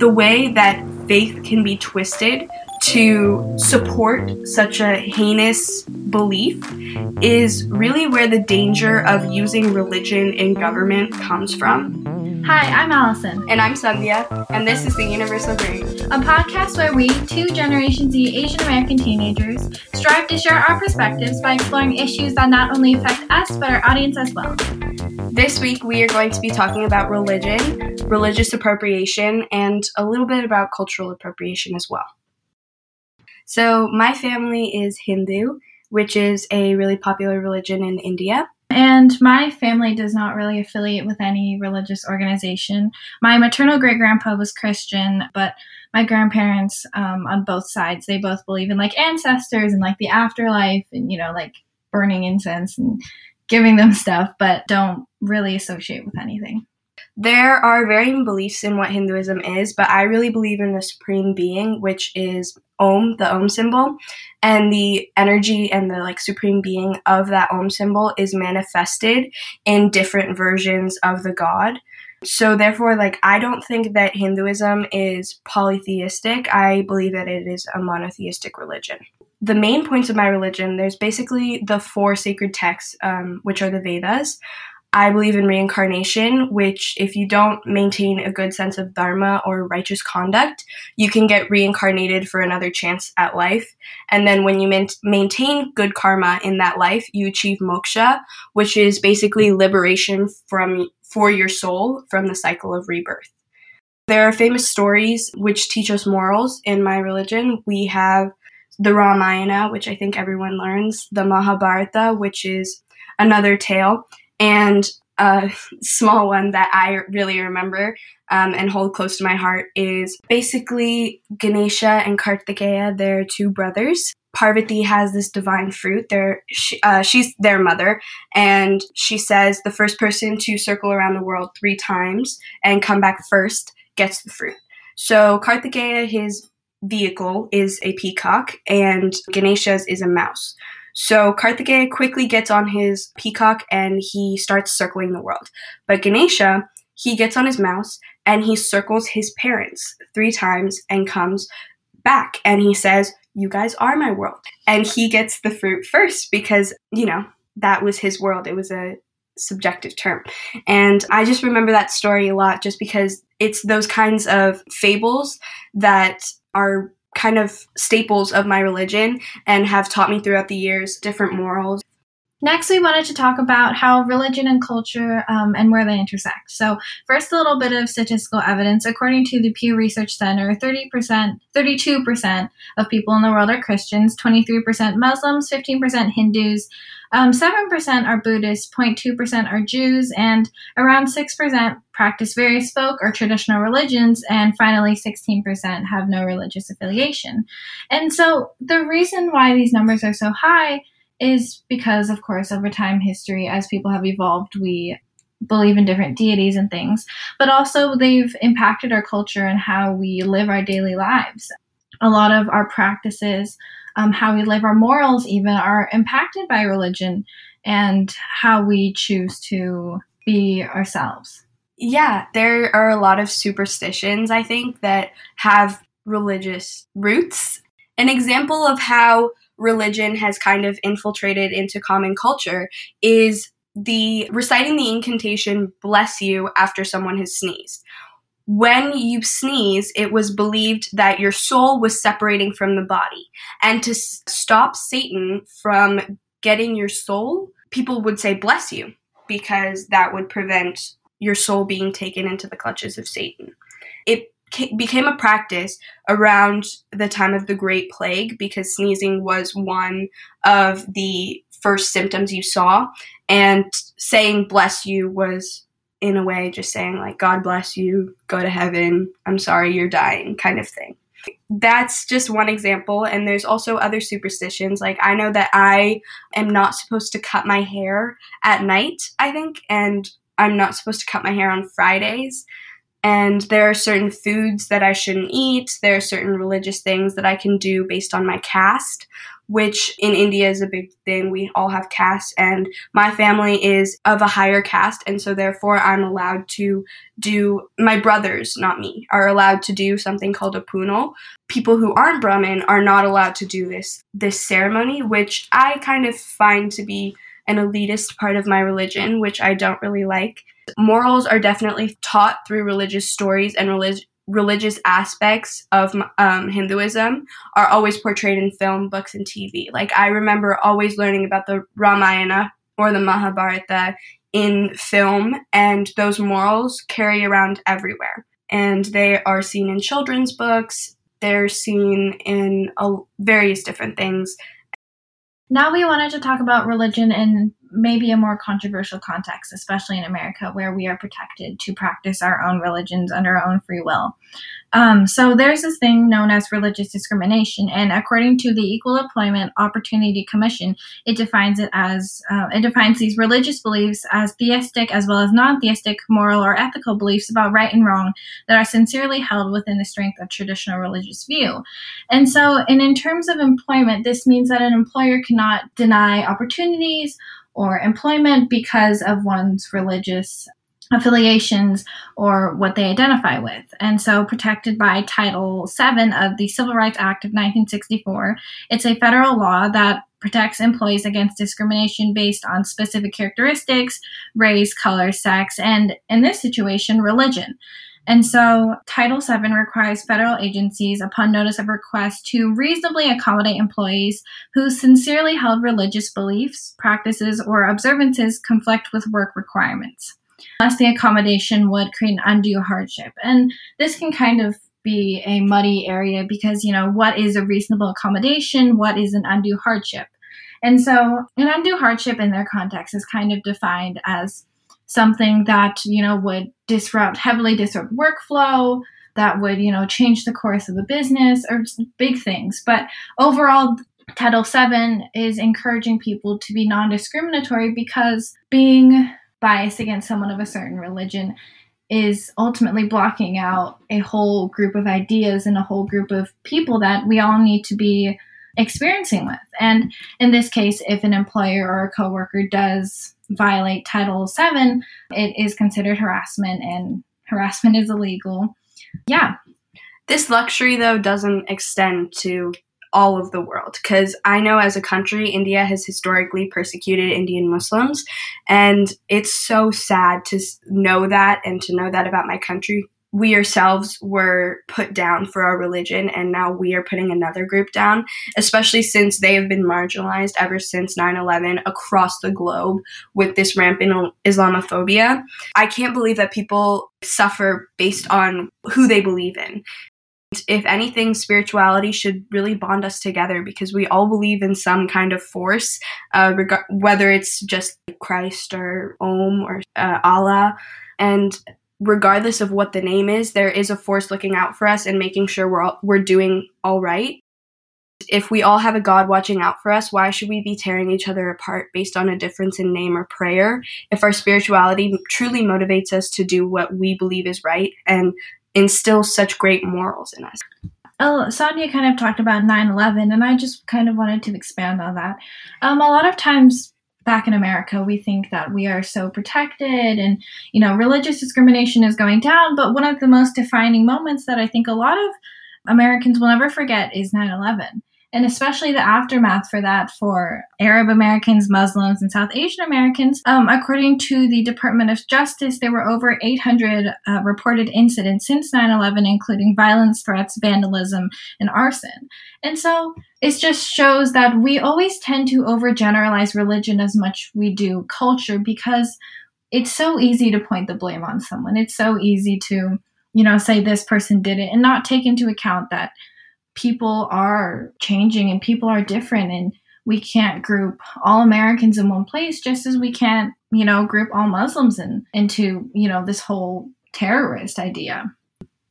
the way that faith can be twisted to support such a heinous belief is really where the danger of using religion in government comes from. Hi, I'm Allison. And I'm Sandhya, and this is The Universal Grain, a podcast where we, two Generation Z Asian American teenagers, strive to share our perspectives by exploring issues that not only affect us, but our audience as well. This week, we are going to be talking about religion, religious appropriation, and a little bit about cultural appropriation as well. So, my family is Hindu, which is a really popular religion in India. And my family does not really affiliate with any religious organization. My maternal great grandpa was Christian, but my grandparents um, on both sides, they both believe in like ancestors and like the afterlife and, you know, like burning incense and giving them stuff, but don't really associate with anything. There are varying beliefs in what Hinduism is, but I really believe in the supreme being, which is Om, the Om symbol, and the energy and the like supreme being of that Om symbol is manifested in different versions of the god. So therefore like I don't think that Hinduism is polytheistic. I believe that it is a monotheistic religion. The main points of my religion, there's basically the four sacred texts, um, which are the Vedas, I believe in reincarnation, which, if you don't maintain a good sense of dharma or righteous conduct, you can get reincarnated for another chance at life. And then when you man- maintain good karma in that life, you achieve moksha, which is basically liberation from for your soul from the cycle of rebirth. There are famous stories which teach us morals in my religion. We have the Ramayana, which I think everyone learns, the Mahabharata, which is another tale, and a small one that I really remember um, and hold close to my heart is basically Ganesha and Kartikeya. They're two brothers. Parvati has this divine fruit. They're, she, uh, she's their mother, and she says the first person to circle around the world three times and come back first gets the fruit. So Kartikeya, his vehicle is a peacock, and Ganesha's is a mouse. So Kartikeya quickly gets on his peacock and he starts circling the world. But Ganesha, he gets on his mouse and he circles his parents three times and comes back and he says, You guys are my world. And he gets the fruit first because, you know, that was his world. It was a subjective term. And I just remember that story a lot just because it's those kinds of fables that are kind of staples of my religion and have taught me throughout the years different morals. Next, we wanted to talk about how religion and culture um, and where they intersect. So, first, a little bit of statistical evidence. According to the Pew Research Center, 30%, 32% of people in the world are Christians, 23% Muslims, 15% Hindus, um, 7% are Buddhists, 0.2% are Jews, and around 6% practice various folk or traditional religions, and finally 16% have no religious affiliation. And so, the reason why these numbers are so high is because, of course, over time history, as people have evolved, we believe in different deities and things, but also they've impacted our culture and how we live our daily lives. A lot of our practices, um, how we live our morals, even, are impacted by religion and how we choose to be ourselves. Yeah, there are a lot of superstitions, I think, that have religious roots. An example of how religion has kind of infiltrated into common culture is the reciting the incantation bless you after someone has sneezed. When you sneeze, it was believed that your soul was separating from the body. And to s- stop Satan from getting your soul, people would say bless you because that would prevent your soul being taken into the clutches of Satan. It became a practice around the time of the Great Plague because sneezing was one of the first symptoms you saw, and saying bless you was in a way just saying like god bless you go to heaven i'm sorry you're dying kind of thing. That's just one example and there's also other superstitions. Like i know that i am not supposed to cut my hair at night i think and i'm not supposed to cut my hair on fridays. And there are certain foods that I shouldn't eat. There are certain religious things that I can do based on my caste, which in India is a big thing. We all have castes, and my family is of a higher caste, and so therefore I'm allowed to do, my brothers, not me, are allowed to do something called a punal. People who aren't Brahmin are not allowed to do this, this ceremony, which I kind of find to be an elitist part of my religion, which I don't really like. Morals are definitely taught through religious stories and relig- religious aspects of um, Hinduism are always portrayed in film, books, and TV. Like, I remember always learning about the Ramayana or the Mahabharata in film, and those morals carry around everywhere. And they are seen in children's books, they're seen in various different things. Now we wanted to talk about religion in maybe a more controversial context, especially in America, where we are protected to practice our own religions under our own free will. Um, so there's this thing known as religious discrimination, and according to the Equal Employment Opportunity Commission, it defines it as uh, it defines these religious beliefs as theistic as well as non-theistic, moral or ethical beliefs about right and wrong that are sincerely held within the strength of traditional religious view. And so, and in terms of employment, this means that an employer cannot deny opportunities or employment because of one's religious affiliations or what they identify with. And so, protected by Title VII of the Civil Rights Act of 1964, it's a federal law that protects employees against discrimination based on specific characteristics, race, color, sex, and in this situation, religion. And so Title VII requires federal agencies, upon notice of request, to reasonably accommodate employees whose sincerely held religious beliefs, practices, or observances conflict with work requirements, unless the accommodation would create an undue hardship. And this can kind of be a muddy area because, you know, what is a reasonable accommodation? What is an undue hardship? And so an undue hardship in their context is kind of defined as something that you know would disrupt heavily disrupt workflow that would you know change the course of a business or big things. But overall title 7 is encouraging people to be non-discriminatory because being biased against someone of a certain religion is ultimately blocking out a whole group of ideas and a whole group of people that we all need to be experiencing with. And in this case, if an employer or a coworker does violate Title VII, it is considered harassment, and harassment is illegal. Yeah. This luxury, though, doesn't extend to all of the world because I know as a country, India has historically persecuted Indian Muslims, and it's so sad to know that and to know that about my country we ourselves were put down for our religion and now we are putting another group down especially since they have been marginalized ever since 9-11 across the globe with this rampant islamophobia. I can't believe that people suffer based on who they believe in. If anything spirituality should really bond us together because we all believe in some kind of force uh, reg- whether it's just christ or om or uh, allah. And regardless of what the name is, there is a force looking out for us and making sure we're all, we're doing all right. If we all have a God watching out for us, why should we be tearing each other apart based on a difference in name or prayer? If our spirituality truly motivates us to do what we believe is right and instills such great morals in us. Oh, Sandhya kind of talked about 9 11, and I just kind of wanted to expand on that. Um, a lot of times, back in America, we think that we are so protected and, you know, religious discrimination is going down. But one of the most defining moments that I think a lot of Americans will never forget is 9 11 and especially the aftermath for that for Arab Americans, Muslims, and South Asian Americans. Um, according to the Department of Justice, there were over 800 uh, reported incidents since 9 11, including violence, threats, vandalism, and arson. And so it just shows that we always tend to overgeneralize religion as much we do culture because it's so easy to point the blame on someone. It's so easy to, you know, say this person did it and not take into account that people are changing and people are different and we can't group all Americans in one place just as we can't, you know, group all Muslims in, into, you know, this whole terrorist idea.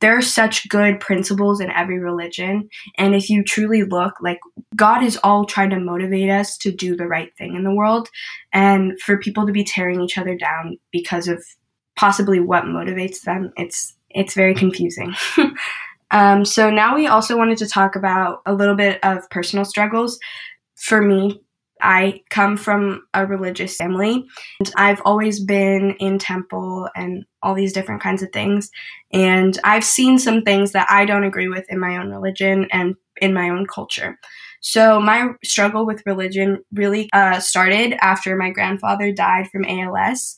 There are such good principles in every religion. And if you truly look, like, God is all trying to motivate us to do the right thing in the world. And for people to be tearing each other down because of possibly what motivates them, it's it's very confusing. Um, so now we also wanted to talk about a little bit of personal struggles. for me, I come from a religious family and I've always been in temple and all these different kinds of things. And I've seen some things that I don't agree with in my own religion and in my own culture. So my struggle with religion really uh, started after my grandfather died from ALS.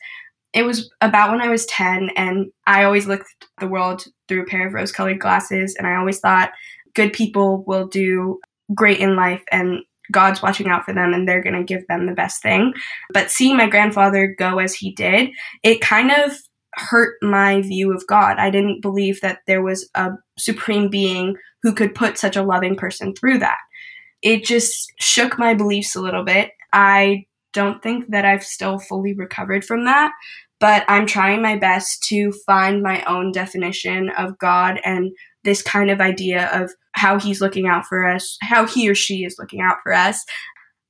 It was about when I was 10, and I always looked the world through a pair of rose colored glasses, and I always thought good people will do great in life and God's watching out for them and they're going to give them the best thing. But seeing my grandfather go as he did, it kind of hurt my view of God. I didn't believe that there was a supreme being who could put such a loving person through that. It just shook my beliefs a little bit. I don't think that I've still fully recovered from that, but I'm trying my best to find my own definition of God and this kind of idea of how he's looking out for us, how he or she is looking out for us.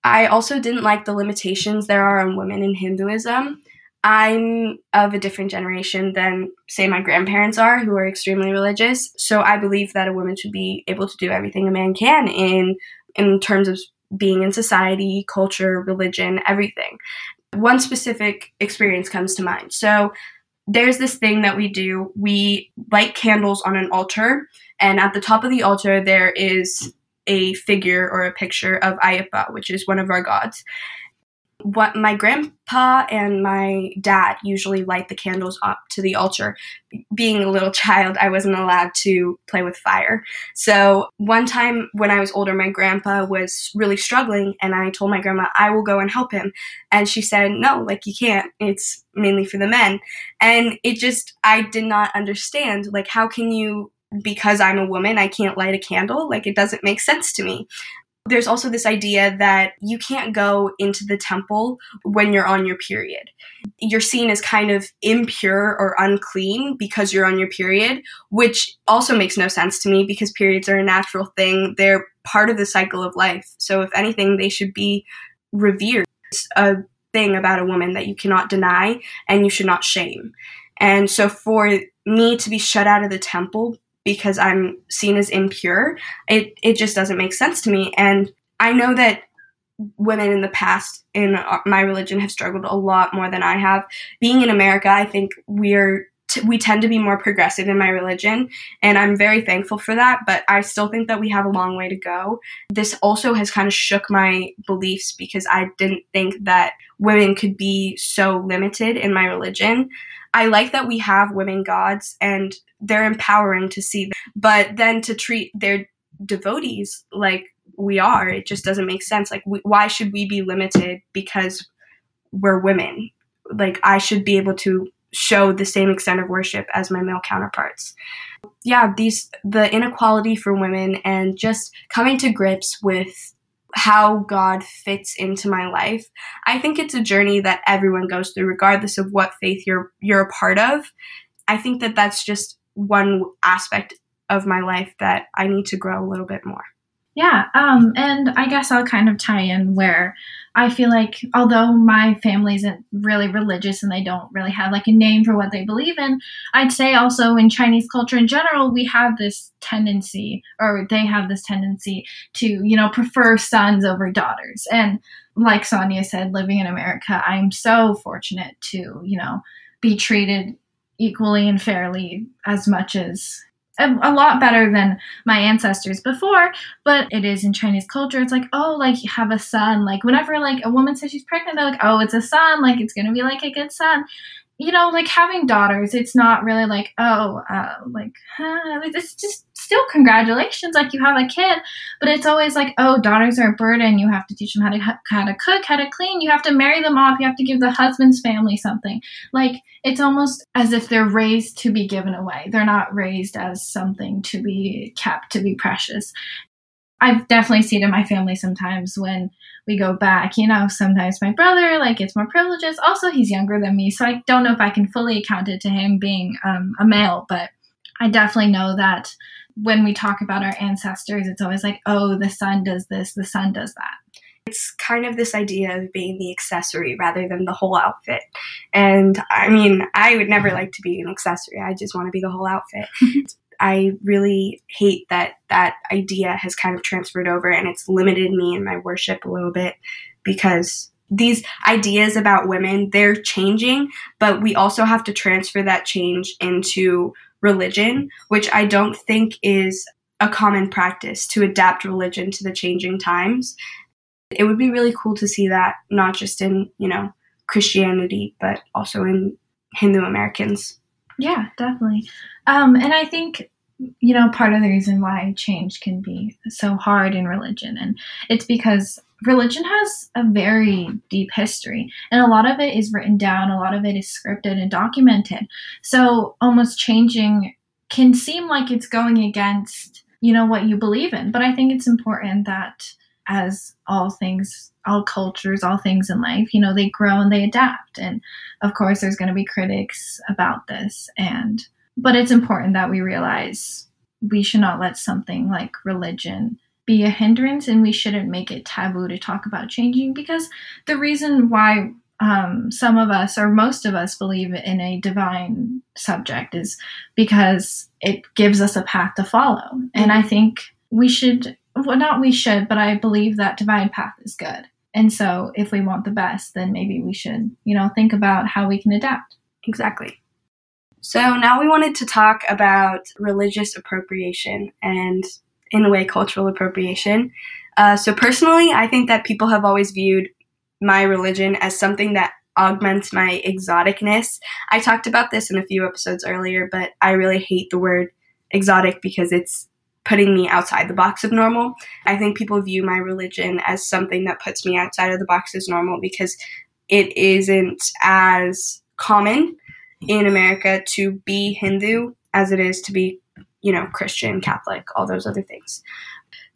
I also didn't like the limitations there are on women in Hinduism. I'm of a different generation than, say, my grandparents are, who are extremely religious. So I believe that a woman should be able to do everything a man can in in terms of being in society, culture, religion, everything. One specific experience comes to mind. So there's this thing that we do. We light candles on an altar and at the top of the altar, there is a figure or a picture of Ayyappa, which is one of our gods. What my grandpa and my dad usually light the candles up to the altar. Being a little child, I wasn't allowed to play with fire. So, one time when I was older, my grandpa was really struggling, and I told my grandma, I will go and help him. And she said, No, like you can't. It's mainly for the men. And it just, I did not understand. Like, how can you because I'm a woman, I can't light a candle. Like, it doesn't make sense to me. There's also this idea that you can't go into the temple when you're on your period. You're seen as kind of impure or unclean because you're on your period, which also makes no sense to me because periods are a natural thing. They're part of the cycle of life. So, if anything, they should be revered. It's a thing about a woman that you cannot deny and you should not shame. And so, for me to be shut out of the temple because I'm seen as impure, it, it just doesn't make sense to me. And I know that women in the past in uh, my religion have struggled a lot more than I have. Being in America, I think we're t- we tend to be more progressive in my religion, and I'm very thankful for that. But I still think that we have a long way to go. This also has kind of shook my beliefs because I didn't think that women could be so limited in my religion. I like that we have women gods and they're empowering to see them. But then to treat their devotees like we are, it just doesn't make sense. Like, we, why should we be limited because we're women? Like, I should be able to show the same extent of worship as my male counterparts. Yeah, these the inequality for women and just coming to grips with how God fits into my life. I think it's a journey that everyone goes through regardless of what faith you're you're a part of. I think that that's just one aspect of my life that I need to grow a little bit more. Yeah, um, and I guess I'll kind of tie in where I feel like although my family isn't really religious and they don't really have like a name for what they believe in, I'd say also in Chinese culture in general, we have this tendency, or they have this tendency to, you know, prefer sons over daughters. And like Sandhya said, living in America, I'm so fortunate to, you know, be treated equally and fairly as much as a, lot better than my ancestors before but it is in chinese culture. It's like oh like you have a son. Like whenever like a woman says she's pregnant they're like oh it's a son. Like it's gonna be like a good son you know, like having daughters, it's not really like, oh, uh, like, huh, it's just still congratulations, like you have a kid, but it's always like, oh, daughters are a burden. You have to teach them how to how to cook, how to clean. You have to marry them off. You have to give the husband's family something. Like it's almost as if they're raised to be given away. They're not raised as something to be kept, to be precious. I've definitely seen it in my family sometimes when we go back. You know, sometimes my brother like gets more privileges. Also, he's younger than me, so I don't know if I can fully account it to him being um, a male, but I definitely know that when we talk about our ancestors, it's always like, oh, the son does this, the son does that. It's kind of this idea of being the accessory rather than the whole outfit. And I mean, I would never like to be an accessory. I just want to be the whole outfit. I really hate that that idea has kind of transferred over and it's limited me in my worship a little bit because these ideas about women they're changing but we also have to transfer that change into religion which i don't think is a common practice to adapt religion to the changing times. It would be really cool to see that not just in you know christianity but also in hindu americans yeah definitely. Um, and i think you know part of the reason why change can be so hard in religion and it's because religion has a very deep history and a lot of it is written down a lot of it is scripted and documented. So almost changing can seem like it's going against you know what you believe in but i think it's important that as all things all cultures all things in life you know they grow and they adapt. And of course there's going to be critics about this. And but it's important that we realize we should not let something like religion be a hindrance and we shouldn't make it taboo to talk about changing because the reason why um, some of us or most of us believe in a divine subject is because it gives us a path to follow. And I think we should, well, not we should, but I believe that divine path is good. And so if we want the best, then maybe we should, you know, think about how we can adapt. Exactly. So now we wanted to talk about religious appropriation and in a way, cultural appropriation. Uh, so, personally, I think that people have always viewed my religion as something that augments my exoticness. I talked about this in a few episodes earlier, but I really hate the word exotic because it's putting me outside the box of normal. I think people view my religion as something that puts me outside of the box as normal because it isn't as common in America to be Hindu as it is to be you know, Christian, Catholic, all those other things.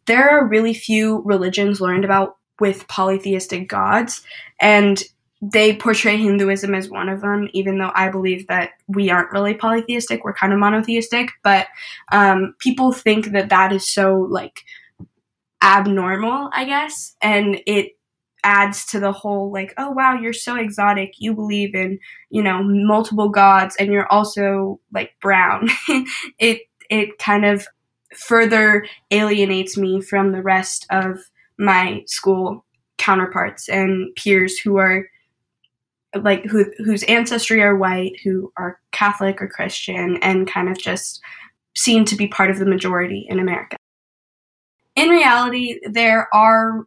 There are really few religions learned about with polytheistic gods, and they portray Hinduism as one of them, even though I believe that we aren't really polytheistic, we're kind of monotheistic. But um, people think that that is so, like, abnormal, I guess, and it adds to the whole like oh wow you're so exotic. You believe in you know multiple gods and you're also like brown. It it kind of further alienates me from the rest of my school counterparts and peers who are like who whose ancestry are white, who are Catholic or Christian, and kind of just seem to be part of the majority in America. In reality, there are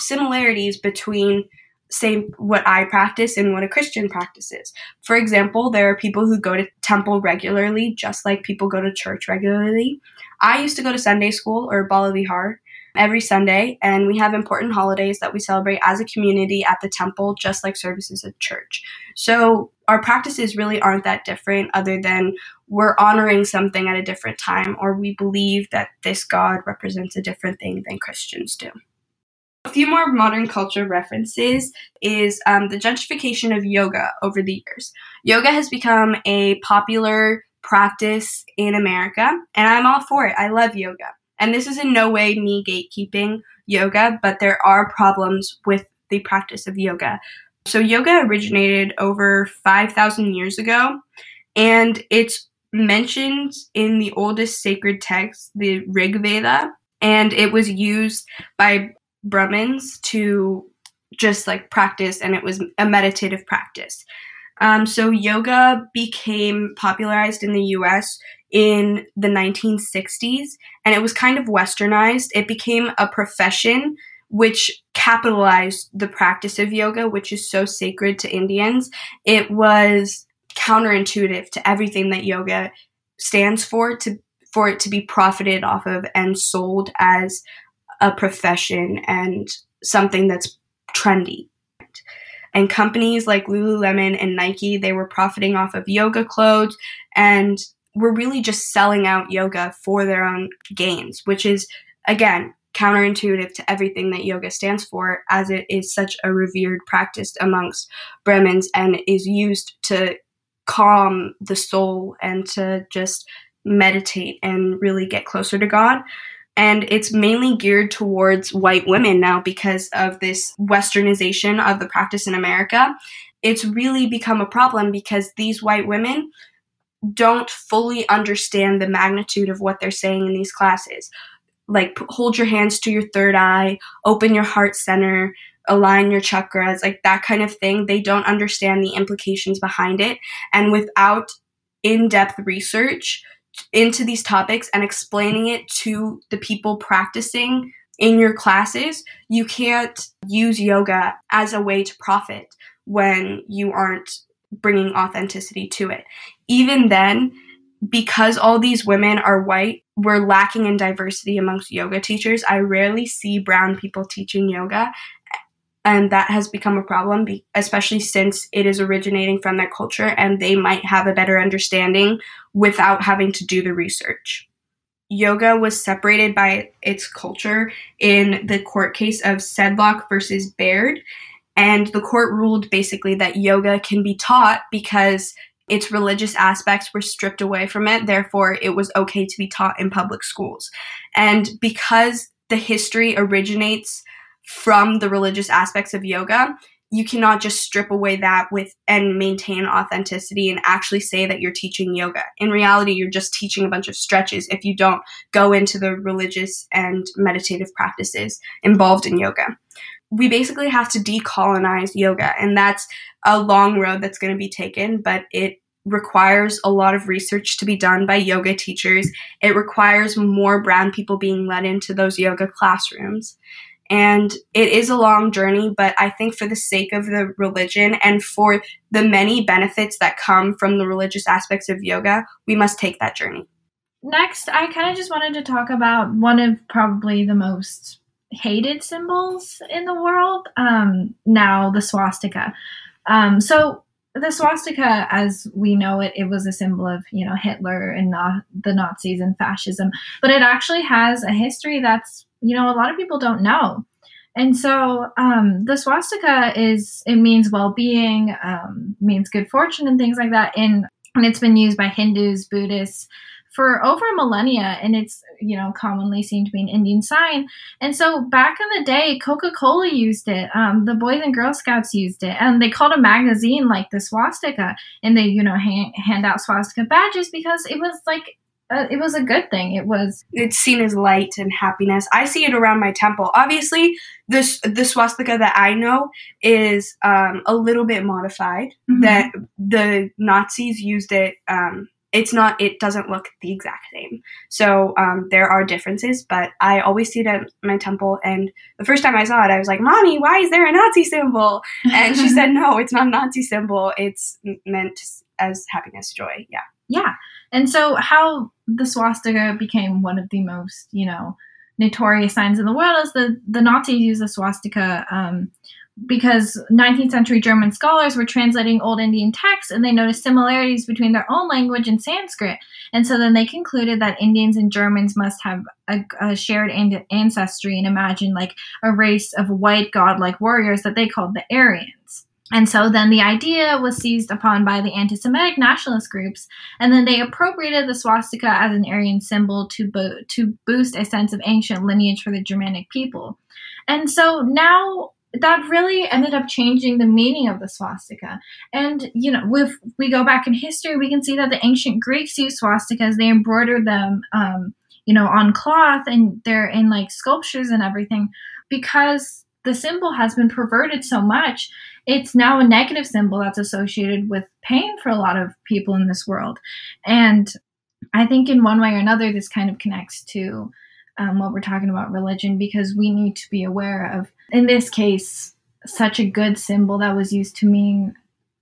similarities between say what I practice and what a Christian practices. For example, there are people who go to temple regularly, just like people go to church regularly. I used to go to Sunday school or Bala Vihar every Sunday, and we have important holidays that we celebrate as a community at the temple, just like services at church. So our practices really aren't that different, other than we're honoring something at a different time, or we believe that this God represents a different thing than Christians do. A few more modern culture references is um, the gentrification of yoga over the years. Yoga has become a popular practice in America, and I'm all for it. I love yoga. And this is in no way me gatekeeping yoga, but there are problems with the practice of yoga. So, yoga originated over 5,000 years ago, and it's mentioned in the oldest sacred text, the Rig Veda, and it was used by Brahmins to just like practice, and it was a meditative practice. Um, so yoga became popularized in the U.S. in the 1960s, and it was kind of westernized. It became a profession which capitalized the practice of yoga, which is so sacred to Indians. It was counterintuitive to everything that yoga stands for to for it to be profited off of and sold as a profession and something that's trendy. And companies like Lululemon and Nike, they were profiting off of yoga clothes and were really just selling out yoga for their own gains, which is, again, counterintuitive to everything that yoga stands for, as it is such a revered practice amongst Brahmins and is used to calm the soul and to just meditate and really get closer to God and it's mainly geared towards white women now because of this westernization of the practice in America. It's really become a problem because these white women don't fully understand the magnitude of what they're saying in these classes. Like, hold your hands to your third eye, open your heart center, align your chakras, like that kind of thing. They don't understand the implications behind it. And without in depth research into these topics and explaining it to the people practicing in your classes, you can't use yoga as a way to profit when you aren't bringing authenticity to it. Even then, because all these women are white, we're lacking in diversity amongst yoga teachers. I rarely see brown people teaching yoga, and that has become a problem especially since it is originating from their culture and they might have a better understanding without having to do the research yoga was separated by its culture in the court case of sedlock versus baird and the court ruled basically that yoga can be taught because its religious aspects were stripped away from it therefore it was okay to be taught in public schools and because the history originates from the religious aspects of yoga, you cannot just strip away that with and maintain authenticity and actually say that you're teaching yoga. In reality, you're just teaching a bunch of stretches if you don't go into the religious and meditative practices involved in yoga. We basically have to decolonize yoga, and that's a long road that's going to be taken, but it requires a lot of research to be done by yoga teachers. It requires more brown people being let into those yoga classrooms. And it is a long journey, but I think for the sake of the religion and for the many benefits that come from the religious aspects of yoga, we must take that journey. Next, I kind of just wanted to talk about one of probably the most hated symbols in the world um, now, the swastika. Um, so, the swastika, as we know it, it was a symbol of you know Hitler and the Nazis and fascism, but it actually has a history that's you know, a lot of people don't know. And so um, the swastika is, it means well being, um, means good fortune and things like that. And, and it's been used by Hindus, Buddhists for over millennia. And it's, you know, commonly seen to be an Indian sign. And so back in the day, Coca Cola used it. Um, the Boys and Girl Scouts used it. And they called a magazine like the swastika. And they, you know, hand, hand out swastika badges because it was like uh, it was a good thing. It was. It's seen as light and happiness. I see it around my temple. Obviously, this the swastika that I know is um, a little bit modified. Mm-hmm. That the Nazis used it. Um, it's not. It doesn't look the exact same. So um, there are differences, but I always see it at my temple. And the first time I saw it, I was like, "Mommy, why is there a Nazi symbol?" And she said, "No, it's not a Nazi symbol. It's meant as happiness, joy." Yeah. Yeah. And so, how the swastika became one of the most, you know, notorious signs in the world is the the Nazis used the swastika um, because 19th century German scholars were translating Old Indian texts and they noticed similarities between their own language and Sanskrit. And so then they concluded that Indians and Germans must have a, a shared ancestry and imagined like a race of white godlike warriors that they called the Aryans. And so then the idea was seized upon by the anti Semitic nationalist groups, and then they appropriated the swastika as an Aryan symbol to, bo- to boost a sense of ancient lineage for the Germanic people. And so now that really ended up changing the meaning of the swastika. And, you know, if we go back in history, we can see that the ancient Greeks used swastikas, they embroidered them, um, you know, on cloth and they're in like sculptures and everything because the symbol has been perverted so much it's now a negative symbol that's associated with pain for a lot of people in this world. And I think in one way or another, this kind of connects to um, what we're talking about religion because we need to be aware of, in this case, such a good symbol that was used to mean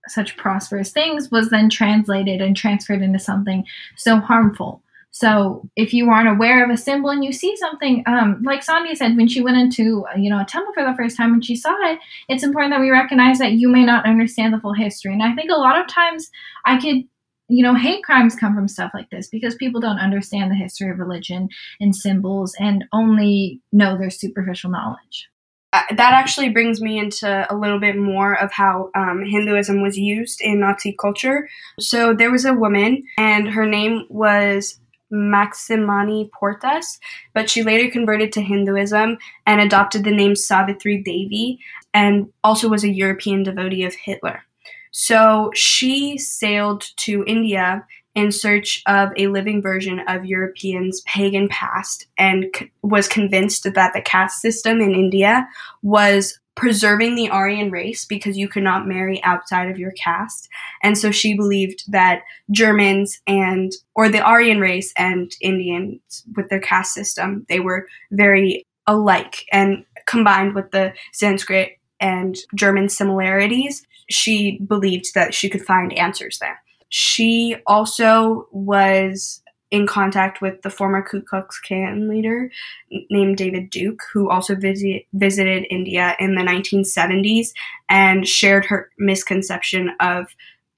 such prosperous things was then translated and transferred into something so harmful. So if you aren't aware of a symbol and you see something, um, like Sandhya said, when she went into you know a temple for the first time and she saw it, it's important that we recognize that you may not understand the full history. And I think a lot of times I could you know, hate crimes come from stuff like this because people don't understand the history of religion and symbols and only know their superficial knowledge. Uh, that actually brings me into a little bit more of how um, Hinduism was used in Nazi culture. So there was a woman, and her name was Maximiani Portas, but she later converted to Hinduism and adopted the name Savitri Devi and also was a European devotee of Hitler. So she sailed to India in search of a living version of Europeans' pagan past and c- was convinced that the caste system in India was preserving the Aryan race because you could not marry outside of your caste. And so she believed that Germans and, or the Aryan race and Indians with their caste system, they were very alike. And combined with the Sanskrit and German similarities, she believed that she could find answers there. She also was in contact with the former Ku Klux Klan leader named David Duke, who also visit, visited India in the 1970s and shared her misconception of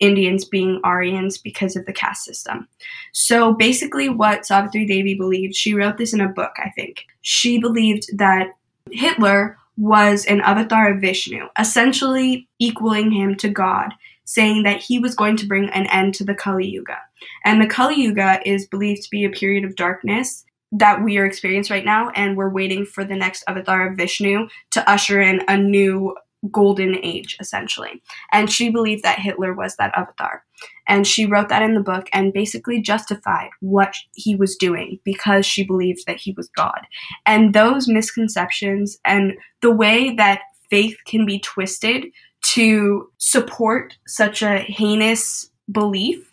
Indians being Aryans because of the caste system. So basically, what Savitri Devi believed, she wrote this in a book, I think. She believed that Hitler was an avatar of Vishnu, essentially equaling him to God, saying that he was going to bring an end to the Kali Yuga. And the Kali Yuga is believed to be a period of darkness that we are experiencing right now, and we're waiting for the next avatar of Vishnu to usher in a new golden age, essentially. And she believed that Hitler was that avatar. And she wrote that in the book and basically justified what he was doing because she believed that he was God. And those misconceptions and the way that faith can be twisted to support such a heinous belief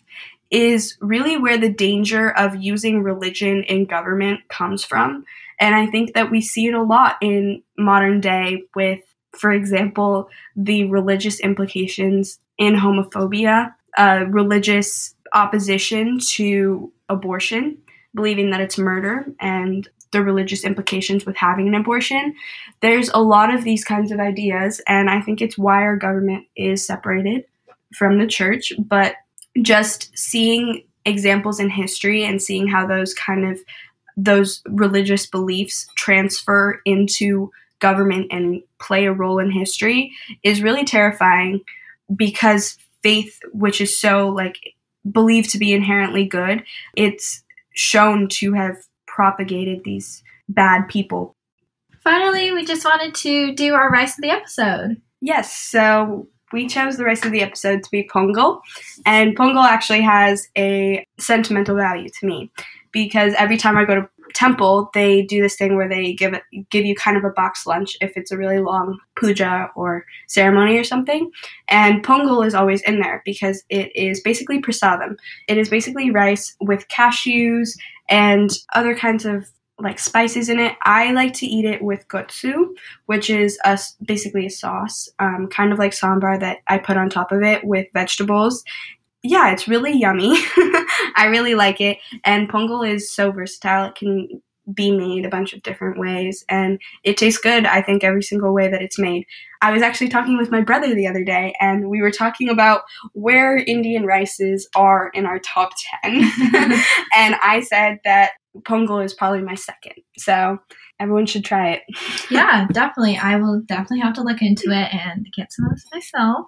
is really where the danger of using religion in government comes from. And I think that we see it a lot in modern day with, for example, the religious implications in homophobia, uh, religious opposition to abortion, believing that it's murder, and the religious implications with having an abortion. There's a lot of these kinds of ideas, and I think it's why our government is separated from the church. But just seeing examples in history and seeing how those kind of those religious beliefs transfer into government and play a role in history is really terrifying because faith which is so like believed to be inherently good it's shown to have propagated these bad people Finally, we just wanted to do our rice of the episode. Yes, so we chose the rest of the episode to be Pongal, and Pongal actually has a sentimental value to me because every time I go to temple, they do this thing where they give it give you kind of a box lunch if it's a really long puja or ceremony or something. And Pongal is always in there because it is basically prasadam. It is basically rice with cashews and other kinds of like spices in it. I like to eat it with gotsu, which is a, basically a sauce, um, kind of like sambar that I put on top of it with vegetables. Yeah, it's really yummy. I really like it. And pongal is so versatile. It can be made a bunch of different ways and it tastes good i think every single way that it's made i was actually talking with my brother the other day and we were talking about where indian rices are in our top 10 and i said that pongal is probably my second so everyone should try it yeah, definitely. I will definitely have to look into it and get some of this myself.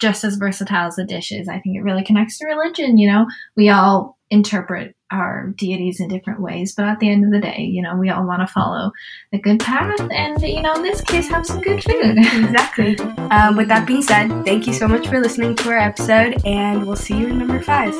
Just as versatile as the dish is, I think it really connects to religion. You know, we all interpret our deities in different ways, but at the end of the day, you know, we all want to follow the good path and, you know, in this case, have some good food. exactly um, with that being said thank you so much for listening to our episode and we'll see you in number five